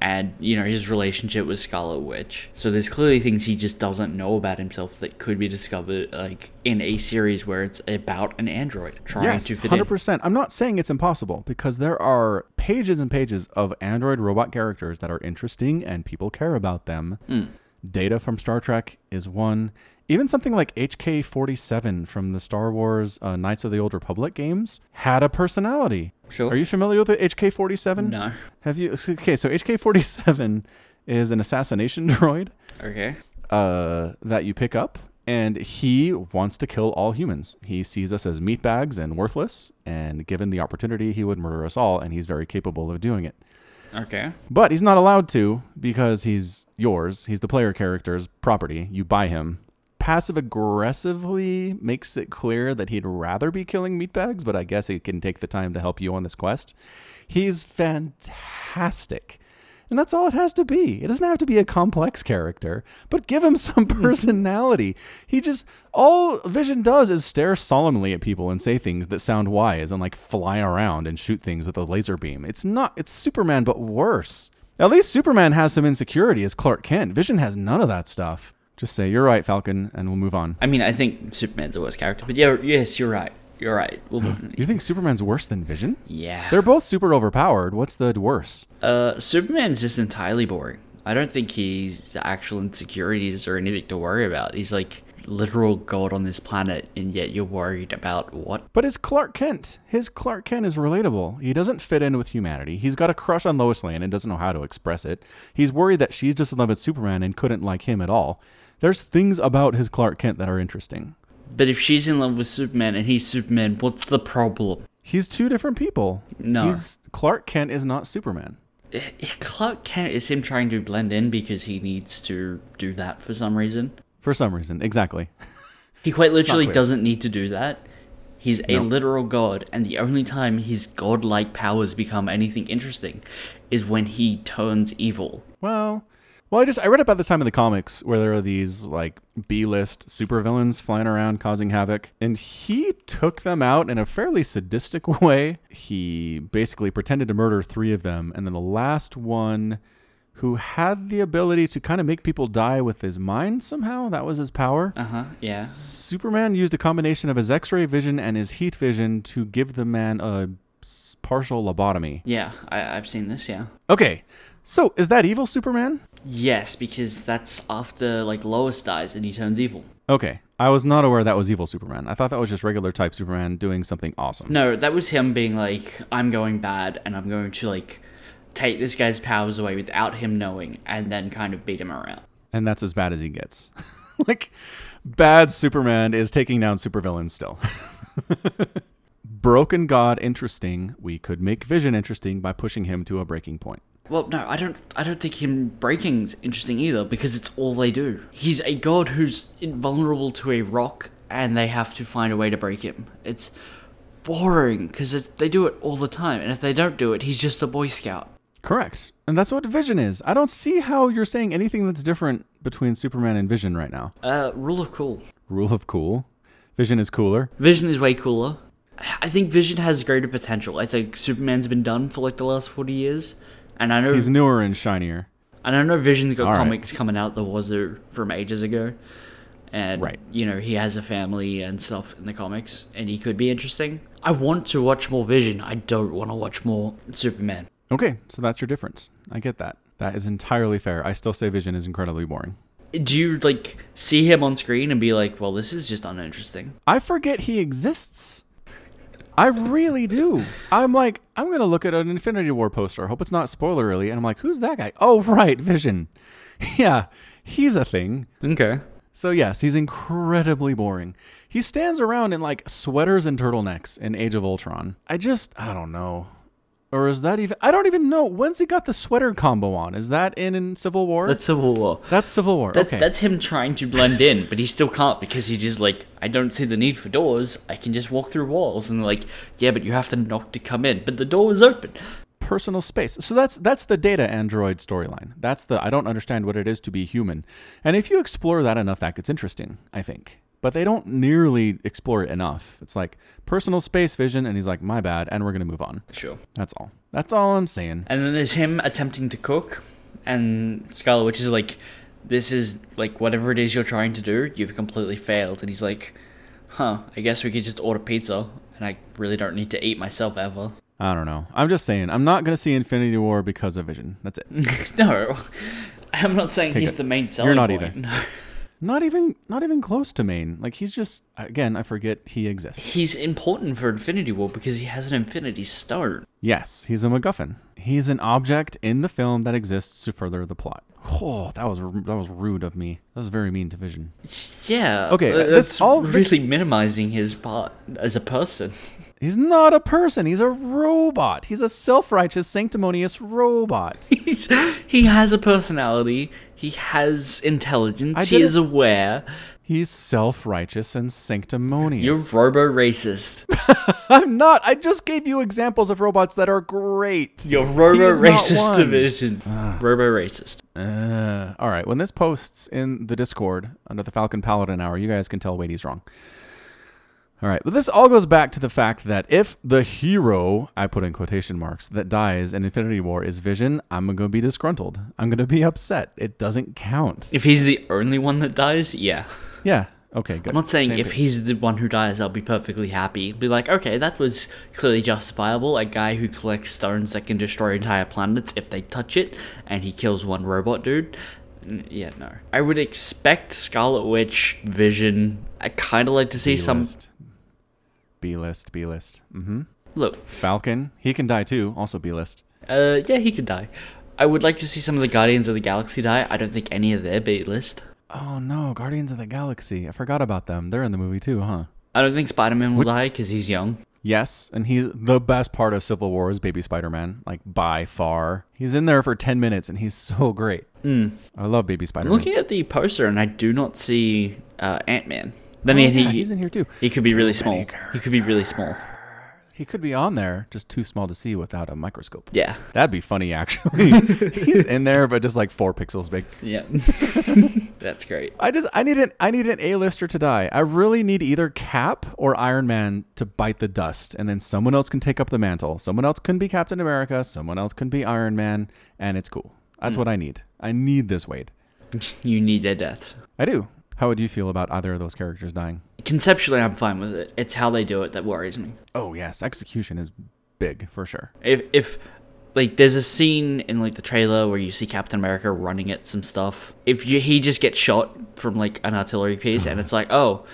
And you know his relationship with Scarlet Witch. So there's clearly things he just doesn't know about himself that could be discovered, like in a series where it's about an android trying Yes, to fit hundred in. percent. I'm not saying it's impossible because there are pages and pages of android robot characters that are interesting and people care about them. Hmm. Data from Star Trek is one. Even something like HK47 from the Star Wars uh, Knights of the Old Republic games had a personality. Sure. Are you familiar with HK47? No. Have you? Okay, so HK47 is an assassination droid Okay. uh, that you pick up, and he wants to kill all humans. He sees us as meatbags and worthless, and given the opportunity, he would murder us all, and he's very capable of doing it. Okay. But he's not allowed to because he's yours. He's the player character's property. You buy him. Passive aggressively makes it clear that he'd rather be killing meatbags, but I guess he can take the time to help you on this quest. He's fantastic. And that's all it has to be. It doesn't have to be a complex character, but give him some mm-hmm. personality. he just, all Vision does is stare solemnly at people and say things that sound wise and like fly around and shoot things with a laser beam. It's not, it's Superman, but worse. At least Superman has some insecurity as Clark Kent. Vision has none of that stuff. Just say, you're right, Falcon, and we'll move on. I mean, I think Superman's the worst character, but yeah, yes, you're right. You're right. We'll, You think Superman's worse than Vision? yeah. They're both super overpowered. What's the worse? Uh, Superman's just entirely boring. I don't think he's actual insecurities or anything to worry about. He's like literal god on this planet, and yet you're worried about what? But his Clark Kent, his Clark Kent is relatable. He doesn't fit in with humanity. He's got a crush on Lois Lane and doesn't know how to express it. He's worried that she's just in love with Superman and couldn't like him at all. There's things about his Clark Kent that are interesting. But if she's in love with Superman and he's Superman, what's the problem? He's two different people. No. He's Clark Kent is not Superman. Clark Kent is him trying to blend in because he needs to do that for some reason. For some reason. Exactly. He quite literally doesn't need to do that. He's a No. literal god, and the only time his godlike powers become anything interesting is when he turns evil. Well, well, I just I read about this time in the comics where there are these like B-list supervillains flying around causing havoc, and he took them out in a fairly sadistic way. He basically pretended to murder three of them, and then the last one, who had the ability to kind of make people die with his mind somehow, that was his power. Uh huh. Yeah. Superman used a combination of his X-ray vision and his heat vision to give the man a partial lobotomy. Yeah. I, I've seen this. Yeah. Okay, so is that evil Superman? Yes, because that's after like Lois dies and he turns evil. Okay. I was not aware that was evil Superman. I thought that was just regular type Superman doing something awesome. No, that was him being like, I'm going bad and I'm going to like take this guy's powers away without him knowing and then kind of beat him around. And that's as bad as he gets. like, bad Superman is taking down supervillains still. Broken God interesting. We could make Vision interesting by pushing him to a breaking point. Well, no, I don't. I don't think him breaking's interesting either because it's all they do. He's a god who's invulnerable to a rock, and they have to find a way to break him. It's boring because they do it all the time, and if they don't do it, he's just a boy scout. Correct. And that's what Vision is. I don't see how you're saying anything that's different between Superman and Vision right now. Uh, rule of cool. Rule of cool. Vision is cooler. Vision is way cooler. I think Vision has greater potential. I think Superman's been done for like the last forty years, and I know He's newer and shinier. And I know Vision's got All right. comics coming out that was from ages ago. And, Right. you know, he has a family and stuff in the comics, and he could be interesting. I want to watch more Vision. I don't want to watch more Superman. Okay, so that's your difference. I get that. That is entirely fair. I still say Vision is incredibly boring. Do you, like, see him on screen and be like, well, this is just uninteresting? I forget he exists. I really do. I'm like, I'm going to look at an Infinity War poster. I hope it's not spoiler early. And I'm like, who's that guy? Oh, right, Vision. yeah, he's a thing. Okay. So, yes, he's incredibly boring. He stands around in like sweaters and turtlenecks in Age of Ultron. I just, I don't know. Or is that even, I don't even know. When's he got the sweater combo on? Is that in, in Civil War? That's Civil War. That's Civil War. That, okay. That's him trying to blend in, but he still can't because he's just like, I don't see the need for doors. I can just walk through walls. And they're like, yeah, but you have to knock to come in. But the door is open. personal space. So that's that's the data android storyline. That's the I don't understand what it is to be human. And if you explore that enough, that gets interesting, I think. But they don't nearly explore it enough. It's like personal space vision, and he's like, my bad, and we're gonna move on. Sure. That's all. That's all I'm saying. And then there's him attempting to cook. And Scarlet Witch is like, this is like whatever it is you're trying to do, you've completely failed. And he's like, huh, I guess we could just order pizza, and I really don't need to eat myself ever. I don't know. I'm just saying. I'm not going to see Infinity War because of Vision. That's it. no, I'm not saying he's the main selling You're not point. either. No. Not even not even close to main. Like he's just again, I forget he exists. He's important for Infinity War because he has an Infinity Stone. Yes, he's a MacGuffin. He's an object in the film that exists to further the plot. Oh, that was that was rude of me. That was very mean to Vision. Yeah. Okay, uh, this- that's all- really minimizing his part as a person. He's not a person. He's a robot. He's a self-righteous, sanctimonious robot. He's, he has a personality. He has intelligence. He is aware. He's self-righteous and sanctimonious. You're robo racist. I'm not. I just gave you examples of robots that are great. You're robo racist division. robo racist. Uh, all right. When this posts in the Discord under the Falcon Paladin Hour, you guys can tell Wade's wrong. All right, but this all goes back to the fact that if the hero, I put in quotation marks, that dies in Infinity War is Vision, I'm going to be disgruntled. I'm going to be upset. It doesn't count. If he's the only one that dies, yeah. Yeah. Okay, good. I'm not saying Same if page. he's the one who dies, I'll be perfectly happy. Be like, okay, that was clearly justifiable. A guy who collects stones that can destroy entire planets if they touch it, and he kills one robot dude. Yeah, no. I would expect Scarlet Witch, Vision. I kind of like to see some. B-list. B-list, B-list. Mm-hmm. Look, Falcon, he can die too. Also B-list. uh, yeah, he could die. I would like to see some of the Guardians of the Galaxy die. I don't think any of their B list. Oh no, Guardians of the Galaxy. I forgot about them. They're in the movie too, huh? I don't think Spider Man will Would- die because he's young. Yes, and he the best part of Civil War is Baby Spider-Man, like by far. He's in there for 10 minutes and he's so great. Mm. I love Baby Spider-Man. looking at the poster and I do not see uh, Ant Man. Then Oh, again, yeah, he, he's in here too. He could be really small. He could be really small. He could be on there, just too small to see without a microscope. Yeah. That'd be funny actually. he's in there but just like 4 pixels big. Yeah. That's great. I just I need an I need an A-lister to die. I really need either Cap or Iron Man to bite the dust, and then someone else can take up the mantle. Someone else can be Captain America. Someone else can be Iron Man, and it's cool. That's hmm. what I need. I need this Wade. You need their deaths. I do. How would you feel about either of those characters dying? Conceptually, I'm fine with it. It's how they do it that worries me. Oh yes, execution is big for sure. If if like there's a scene in like the trailer where you see Captain America running at some stuff. If you he just gets shot from like an artillery piece and mm-hmm. it's like, oh,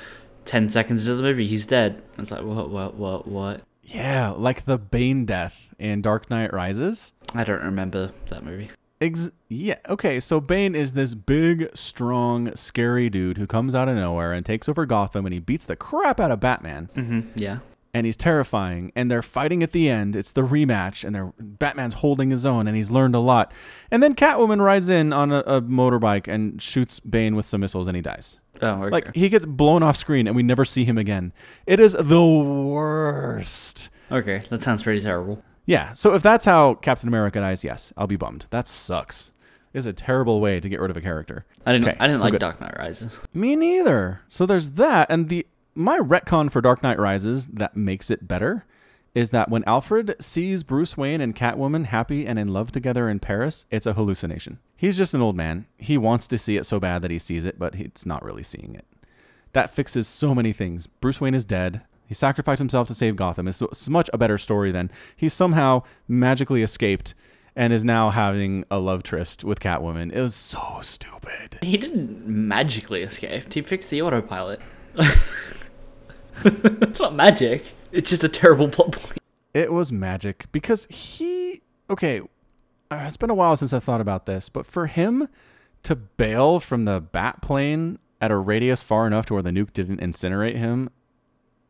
10 seconds into the movie, he's dead. It's like, what, what, what, what? Yeah, like the Bane death in Dark Knight Rises. I don't remember that movie. Ex- yeah, okay, so Bane is this big, strong, scary dude who comes out of nowhere and takes over Gotham and he beats the crap out of Batman. Mm-hmm. Yeah. And he's terrifying, and they're fighting at the end. It's the rematch, and they're Batman's holding his own, and he's learned a lot. And then Catwoman rides in on a, a motorbike and shoots Bane with some missiles, and he dies. Oh, okay. Like he gets blown off screen, and we never see him again. It is the worst. okay, that sounds pretty terrible. Yeah. So if that's how Captain America dies, yes, I'll be bummed. That sucks. It's a terrible way to get rid of a character. I didn't. Okay, I didn't so like good. Dark Knight Rises. Me neither. So there's that, and the my retcon for Dark Knight Rises that makes it better is that when Alfred sees Bruce Wayne and Catwoman happy and in love together in Paris, it's a hallucination. He's just an old man. He wants to see it so bad that he sees it, but he's not really seeing it. That fixes so many things. Bruce Wayne is dead. He sacrificed himself to save Gotham. It's, it's much a better story than he somehow magically escaped and is now having a love tryst with Catwoman. It was so stupid. He didn't magically escape. He fixed the autopilot. it's not magic. It's just a terrible plot point. It was magic because he. Okay, uh, it's been a while since I thought about this, but for him to bail from the bat plane at a radius far enough to where the nuke didn't incinerate him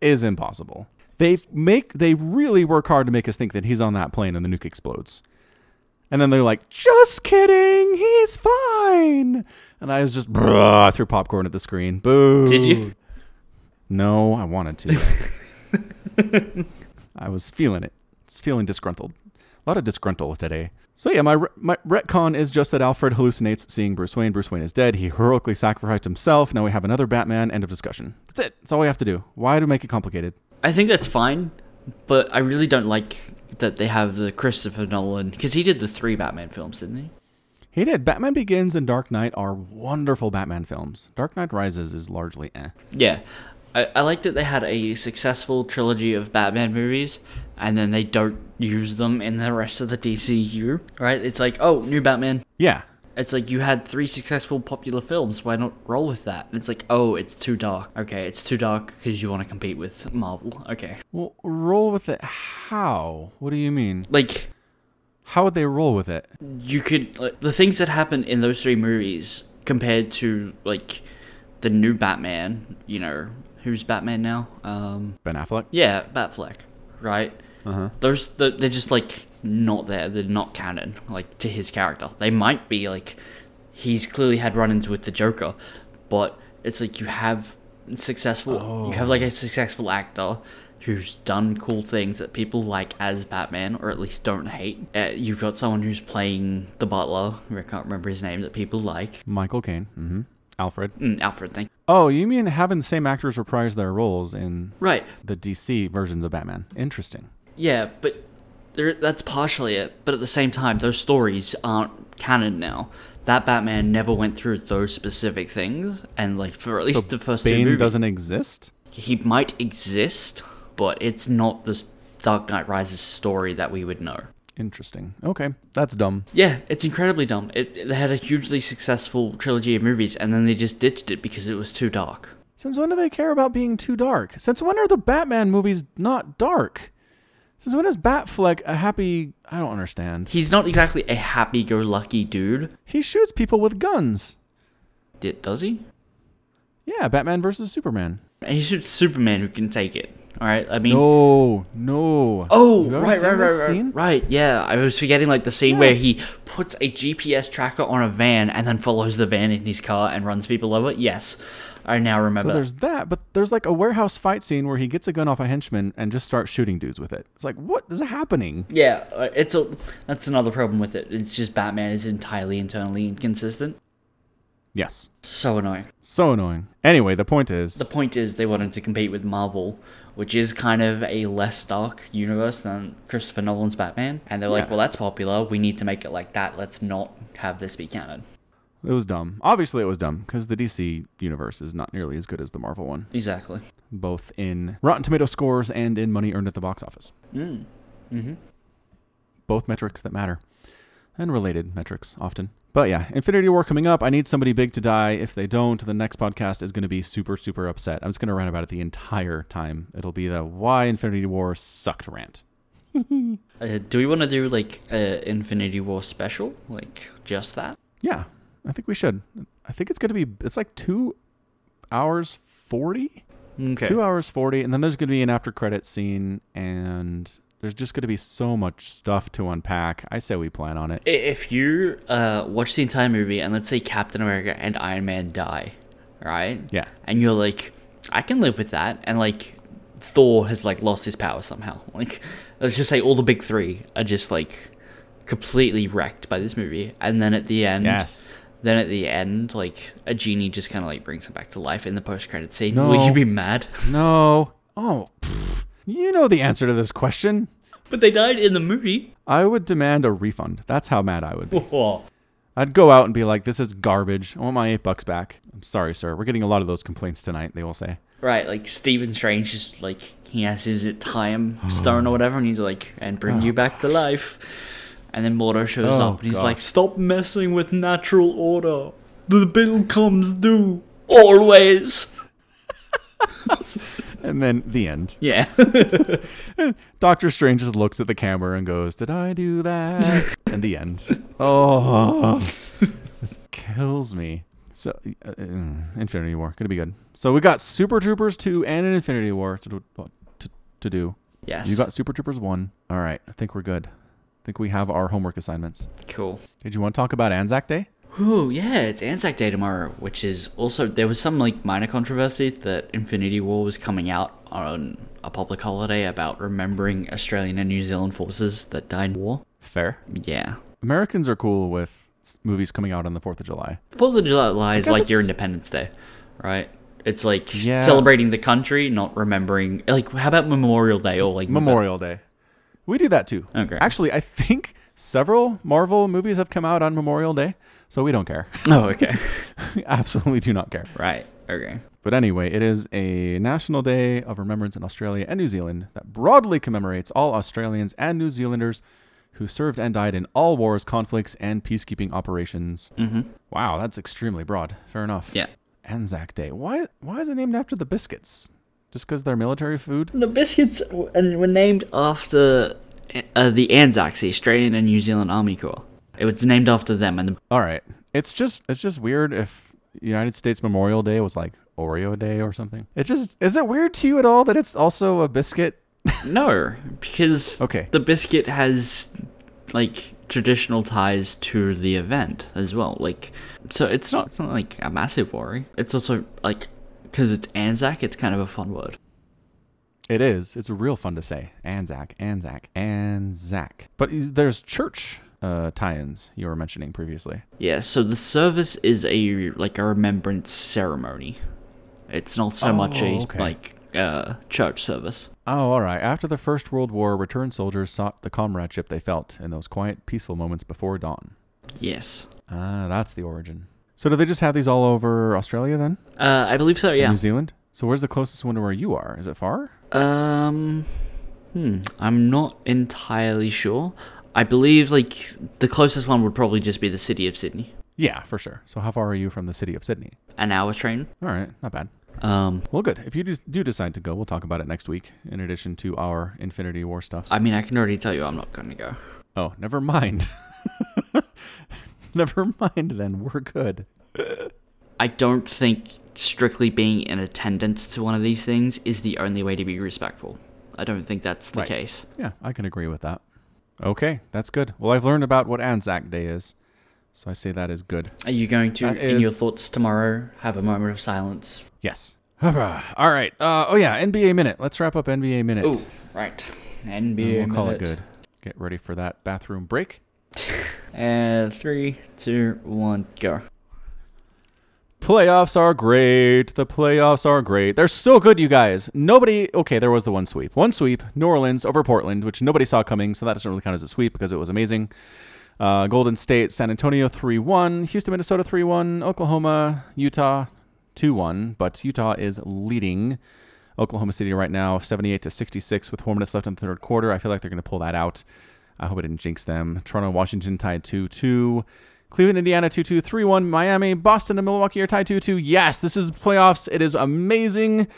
is impossible. They make they really work hard to make us think that he's on that plane and the nuke explodes. And then they're like, "Just kidding, he's fine." And I was just bruh, I threw popcorn at the screen. Boo. Did you? No, I wanted to. I was feeling it. It's feeling disgruntled. A lot of disgruntled today. So yeah, my my retcon is just that Alfred hallucinates seeing Bruce Wayne. Bruce Wayne is dead. He heroically sacrificed himself. Now we have another Batman. End of discussion. That's it. That's all we have to do. Why do make it complicated? I think that's fine, but I really don't like that they have the Christopher Nolan because he did the three Batman films, didn't he? He did. Batman Begins and Dark Knight are wonderful Batman films. Dark Knight Rises is largely eh. Yeah. I, I like that they had a successful trilogy of Batman movies and then they don't use them in the rest of the DCU, right? It's like, oh, new Batman. Yeah. It's like you had three successful popular films. Why not roll with that? And it's like, oh, it's too dark. Okay, it's too dark because you want to compete with Marvel. Okay. Well, roll with it. How? What do you mean? Like, How would they roll with it? you could like, the things that happen in those three movies compared to like the new Batman. You know, who's Batman now? Um, Ben Affleck? yeah, Batfleck, right? Uh huh. Those the, they're just like not there. They're not canon, like to his character. They might be like he's clearly had run-ins with the Joker, but it's like you have successful. You have like a successful actor who's done cool things that people like as Batman, or at least don't hate. Uh, you've got someone who's playing the Butler, I can't remember his name, that people like. Michael Caine. Mm-hmm. Alfred. Mm, Alfred, thank. Oh, you mean having the same actors reprise their roles in Right. the DC versions of Batman? Interesting. Yeah, but there, that's partially it. But at the same time, those stories aren't canon now. That Batman never went through those specific things, and like for at least the first two movies, doesn't exist. he might exist, but it's not this Dark Knight Rises story that we would know. Interesting. Okay, that's dumb. Yeah, it's incredibly dumb. It, they had a hugely successful trilogy of movies, and then they just ditched it because it was too dark. Since when do they care about being too dark? Since when are the Batman movies not dark? Since when is Batfleck a happy? I don't understand. He's not exactly a happy-go-lucky dude. He shoots people with guns. Did, does he? Yeah, Batman versus Superman. And he shoots Superman, who can take it. All right, I mean, No, no. Oh, right, right, right, right, right. Yeah, I was forgetting like the scene where he puts a GPS tracker on a van and then follows the van in his car and runs people over. Yes, I now remember. So there's that, but there's like a warehouse fight scene where he gets a gun off a henchman and just starts shooting dudes with it. It's like, what is happening? yeah, uh, it's a that's another problem with it. It's just Batman is entirely internally inconsistent. Yes. So annoying. So annoying. Anyway, the point is The point is they wanted to compete with Marvel, which is kind of a less dark universe than Christopher Nolan's Batman, and they're like, well, that's popular. We need to make it like that. Let's not have this be canon. It was dumb. Obviously, it was dumb because the DC universe is not nearly as good as the Marvel one, Exactly. both in Rotten Tomato scores and in money earned at the box office. Mm. Mm-hmm. Both metrics that matter, and related metrics often. But yeah, Infinity War coming up. I need somebody big to die. If they don't, the next podcast is going to be super, super upset. I'm just going to rant about it the entire time. It'll be the why Infinity War sucked rant. Uh, do we want to do like a Infinity War special, like just that? Yeah, I think we should. I think it's going to be, it's like two hours 40? Okay. Two hours 40. And then there's going to be an after credit scene, and there's just going to be so much stuff to unpack. I say we plan on it. If you uh, watch the entire movie and let's say Captain America and Iron Man die, right? Yeah. And you're like, I can live with that, and like Thor has like lost his power somehow. Like, let's just say all the big three are just like completely wrecked by this movie, and then at the end, Yes. Then at the end, like a genie just kind of like brings him back to life in the post-credit scene. No. Will you be mad? No. Oh, pfft. you know the answer to this question. but they died in the movie. I would demand a refund. That's how mad I would be. Whoa. I'd go out and be like, this is garbage. I want my eight bucks back. I'm sorry, sir. We're getting a lot of those complaints tonight, they will say. Right, like Stephen Strange just like he has his time stone or whatever, and he's like, and bring oh, you back to life. And then Mordo shows Oh, up, and he's God. like, stop messing with natural order. The bill comes due always. And then the end. Yeah. Doctor Strange just looks at the camera and goes, Did I do that? and the end. Oh, this kills me. So, uh, uh, Infinity War, gonna be good. So we got Super Troopers 2 and an Infinity War to do. To, to do. yes. You got Super Troopers 1. All right, I think we're good. I think we have our homework assignments. cool. Did you want to talk about Anzac Day? Ooh, yeah, it's Anzac Day tomorrow, which is also there was some like minor controversy that Infinity War was coming out on a public holiday about remembering Australian and New Zealand forces that died in war. Fair. Yeah. Americans are cool with movies coming out on the 4th of July. Fourth of July is like your Independence Day, right? It's like Yeah. celebrating the country, not remembering. Like, how about Memorial Day or like Memorial Day. We do that too. Okay. Actually, I think several Marvel movies have come out on Memorial Day, so we don't care. Oh, okay. absolutely do not care. right. Okay. But anyway, it is a national day of remembrance in Australia and New Zealand that broadly commemorates all Australians and New Zealanders who served and died in all wars, conflicts, and peacekeeping operations. Mm-hmm. Wow, that's extremely broad. Fair enough. Yeah. Anzac Day. Why? Why is it named after the biscuits? Just because they're military food? The biscuits and were named after uh, the Anzacs, the Australian and New Zealand Army Corps. It was named after them, and the, All right. It's just it's just weird if United States Memorial Day was like Oreo Day or something. It just is it weird to you at all that it's also a biscuit? no, because Okay. the biscuit has like traditional ties to the event as well. Like, so it's not it's not like a massive worry. It's also like because it's Anzac, it's kind of a fun word. It is. It's real fun to say. Anzac, Anzac, Anzac. But there's church uh, tie-ins you were mentioning previously. Yeah. So the service is a like a remembrance ceremony. It's not so much a Oh, okay. like uh, church service. Oh, all right. After the First World War, returned soldiers sought the comradeship they felt in those quiet, peaceful moments before dawn. Yes. Ah, that's the origin. So do they just have these all over Australia then? Uh, I believe so. Yeah. New Zealand? So where's the closest one to where you are? Is it far? Um, hmm, I'm not entirely sure. I believe like the closest one would probably just be the city of Sydney. Yeah, for sure. So how far are you from the city of Sydney? An hour train. All right, not bad. Um, Well, good. If you do, do decide to go, we'll talk about it next week. In addition to our Infinity War stuff. I mean, I can already tell you I'm not going to go. oh, never mind. never mind. Then we're good. I don't think strictly being in attendance to one of these things is the only way to be respectful. I don't think that's the Right. case. Yeah, I can agree with that. Okay, that's good. Well, I've learned about what Anzac Day is, so I say that is good. Are you going to, That in is- your thoughts tomorrow, have a moment of silence? Yes. All right. Uh, oh yeah, NBA minute. Let's wrap up NBA minute. Oh, right. And NBA we'll call minute. it good. Get ready for that bathroom break. And three, two, one, go. Playoffs are great. The playoffs are great. They're so good, you guys. Nobody. Okay, there was the one sweep. One sweep. New Orleans over Portland, which nobody saw coming, so that doesn't really count as a sweep because it was amazing. Uh, Golden State, San Antonio 3 1. Houston, Minnesota 3 1. Oklahoma, Utah 2 1. But Utah is leading Oklahoma City right now, 78 to 66, with four minutes left in the third quarter. I feel like they're going to pull that out. I hope it didn't jinx them. Toronto, Washington tied 2 2. Cleveland, Indiana 2 2 3 1. Miami, Boston, and Milwaukee are tied 2 2. Yes, this is playoffs. It is amazing.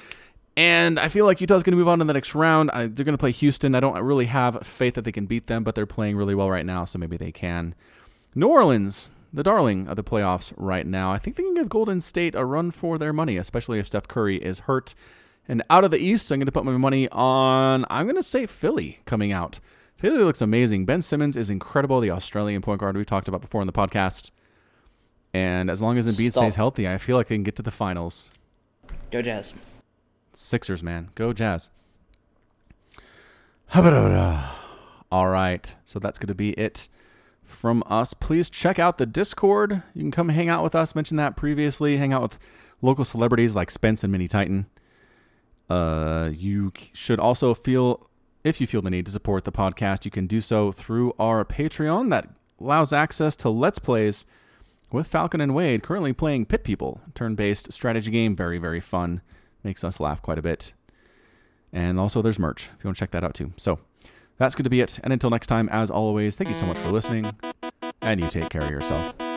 And I feel like Utah's going to move on to the next round. I, they're going to play Houston. I don't really have faith that they can beat them, but they're playing really well right now, so maybe they can. New Orleans, the darling of the playoffs right now. I think they can give Golden State a run for their money, especially if Steph Curry is hurt. And out of the East, I'm going to put my money on, I'm going to say Philly coming out. Philly looks amazing. Ben Simmons is incredible, the Australian point guard we talked about before in the podcast. And as long as Embiid Stop. stays healthy, I feel like they can get to the finals. Go Jazz. Sixers, man. Go Jazz. All right. So that's going to be it from us. Please check out the Discord. You can come hang out with us. Mentioned that previously. Hang out with local celebrities like Spence and Mini Titan. Uh, you should also feel, if you feel the need to support the podcast, you can do so through our Patreon that allows access to Let's Plays with Falcon and Wade, currently playing Pit People, turn based strategy game. Very, very fun. Makes us laugh quite a bit. And also, there's merch if you want to check that out too. So, that's going to be it. And until next time, as always, thank you so much for listening. And you take care of yourself.